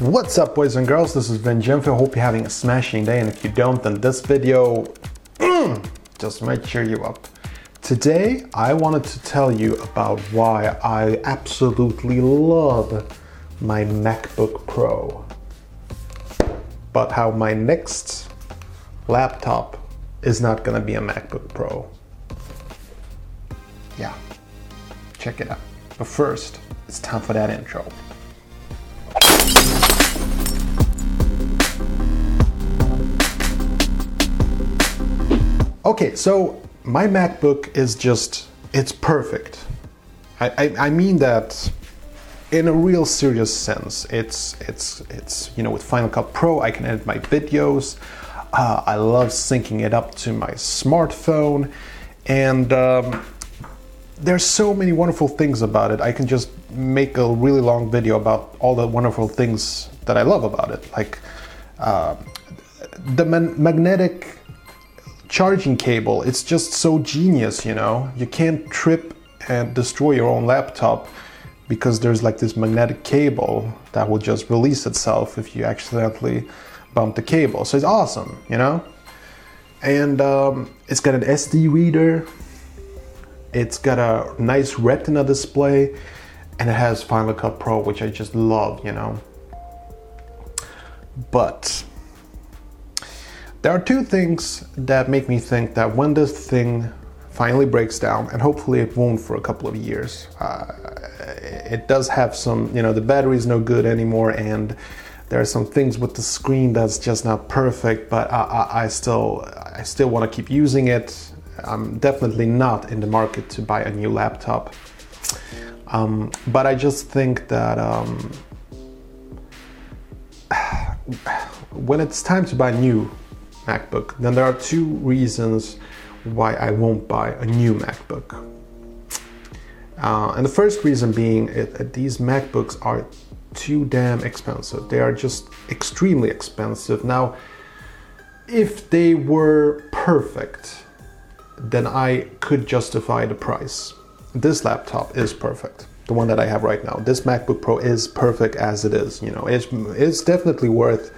What's up boys and girls, this is Vin Jimfo. Hope you're having a smashing day and if you don't then this video mm, just might cheer you up. Today I wanted to tell you about why I absolutely love my MacBook Pro. But how my next laptop is not gonna be a MacBook Pro. Yeah, check it out. But first, it's time for that intro. Okay, so my MacBook is just, it's perfect. I, I, I, mean that in a real serious sense. It's, it's, it's, you know, with Final Cut Pro, I can edit my videos. Uh, I love syncing it up to my smartphone. And um, there's so many wonderful things about it. I can just make a really long video about all the wonderful things that I love about it. Like uh, the magnetic charging cable, it's just so genius, you know? You can't trip and destroy your own laptop because there's like this magnetic cable that will just release itself if you accidentally bump the cable. So it's awesome, you know? And um, it's got an SD reader, it's got a nice retina display, and it has Final Cut Pro, which I just love, you know? But there are two things that make me think that when this thing finally breaks down, and hopefully it won't for a couple of years, uh, it does have some, you know, the battery is no good anymore, and there are some things with the screen that's just not perfect, but I, I, I still, I still want to keep using it. I'm definitely not in the market to buy a new laptop. Um, but I just think that um, when it's time to buy new MacBook, then there are two reasons why I won't buy a new MacBook. Uh, and the first reason being it, these MacBooks are too damn expensive. They are just extremely expensive. Now, if they were perfect, then I could justify the price. This laptop is perfect. The one that I have right now. This MacBook Pro is perfect as it is. You know, it's, it's definitely worth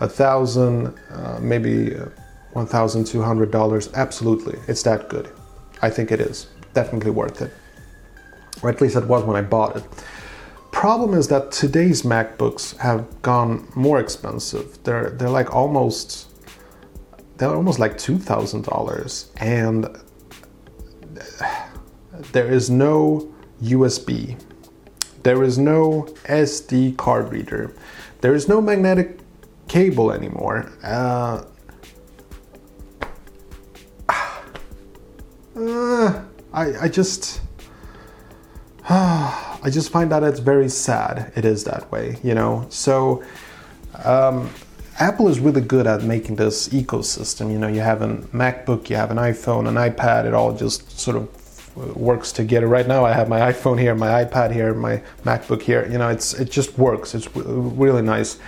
a thousand, uh, maybe uh, one thousand two hundred dollars. Absolutely, it's that good. I think it is definitely worth it, or at least it was when I bought it. Problem is that today's MacBooks have gone more expensive. They're they're like almost they're almost like two thousand dollars, and there is no USB. There is no SD card reader. There is no magnetic cable anymore. Uh, uh, I, I just uh, I just find that it's very sad. It is that way, you know. So um, Apple is really good at making this ecosystem. You know, you have a MacBook, you have an iPhone, an iPad. It all just sort of works together. Right now, I have my iPhone here, my iPad here, my MacBook here. You know, it's it just works. It's really nice.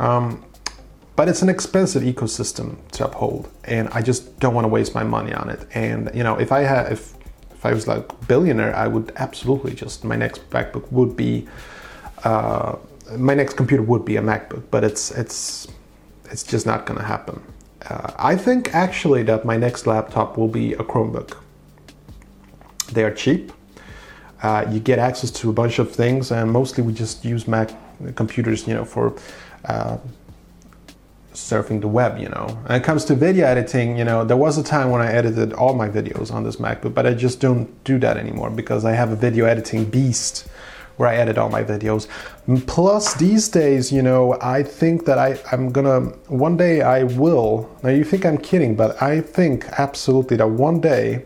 Um, but it's an expensive ecosystem to uphold, and I just don't want to waste my money on it. And you know, if I had, if if I was like billionaire, I would absolutely just my next MacBook would be, uh, my next computer would be a MacBook. But it's it's it's just not to happen. Uh, I think actually that my next laptop will be a Chromebook. They are cheap. Uh, you get access to a bunch of things, and mostly we just use Mac computers, you know, for uh, surfing the web, you know. When it comes to video editing, you know, there was a time when I edited all my videos on this MacBook, but I just don't do that anymore because I have a video editing beast where I edit all my videos. Plus, these days, you know, I think that I, I'm gonna, one day I will, now you think I'm kidding, but I think absolutely that one day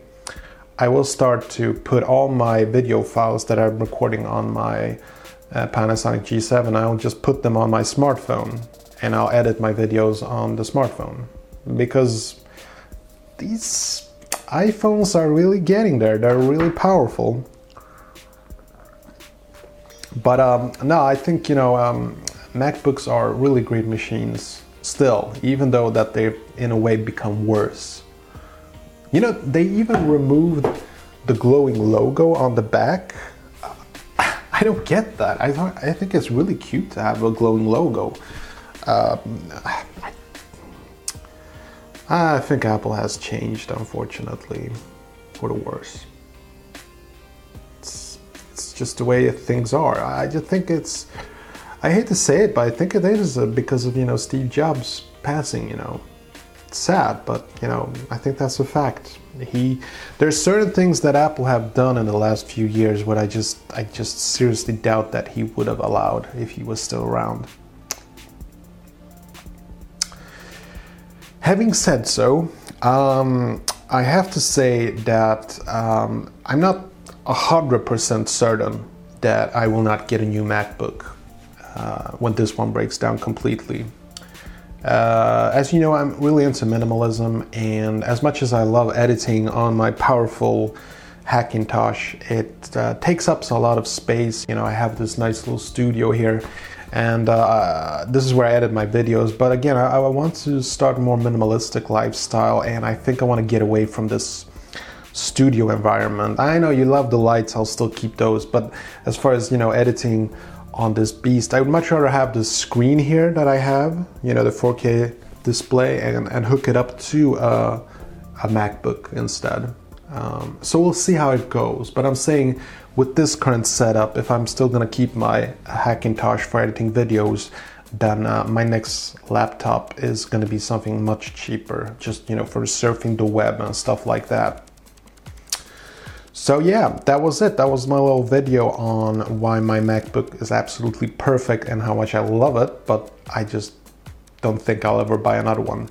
I will start to put all my video files that I'm recording on my uh, Panasonic G7, I'll just put them on my smartphone and I'll edit my videos on the smartphone because these iPhones are really getting there. They're really powerful. But um, no, I think you know um, MacBooks are really great machines still, even though that they've in a way become worse. You know, they even removed the glowing logo on the back. Don't get that. I I think it's really cute to have a glowing logo. Um, I think Apple has changed, unfortunately, for the worse. It's, it's just the way things are. I just think it's. I hate to say it, but I think it is because of you know Steve Jobs passing. You know, sad, but you know I think that's a fact. He there's certain things that Apple have done in the last few years what I just I just seriously doubt that he would have allowed if he was still around. Having said so, um, I have to say that um, I'm not 100% certain that I will not get a new MacBook uh, when this one breaks down completely. Uh, as you know, I'm really into minimalism, and as much as I love editing on my powerful Hackintosh, it uh, takes up a lot of space. You know, I have this nice little studio here, and uh, this is where I edit my videos. But again, I, I, want to start more minimalistic lifestyle, and I think I want to get away from this studio environment. I know you love the lights; I'll still keep those. But as far as you know, editing on this beast, I would much rather have the screen here that I have, you know, the 4K display, and, and hook it up to a, a MacBook instead. Um, so we'll see how it goes. But I'm saying with this current setup, if I'm still gonna keep my Hackintosh for editing videos, then uh, my next laptop is gonna be something much cheaper, just you know, for surfing the web and stuff like that. So yeah, that was it. That was my little video on why my MacBook is absolutely perfect and how much I love it, but I just don't think I'll ever buy another one.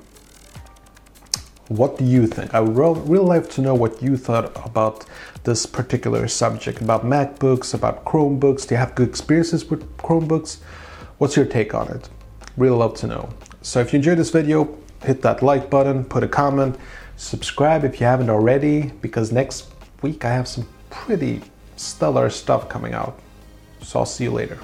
What do you think? I would really like to know what you thought about this particular subject, about MacBooks, about Chromebooks. Do you have good experiences with Chromebooks? What's your take on it? Really love to know. So if you enjoyed this video, hit that like button, put a comment, subscribe if you haven't already, because next week I have some pretty stellar stuff coming out. So I'll see you later.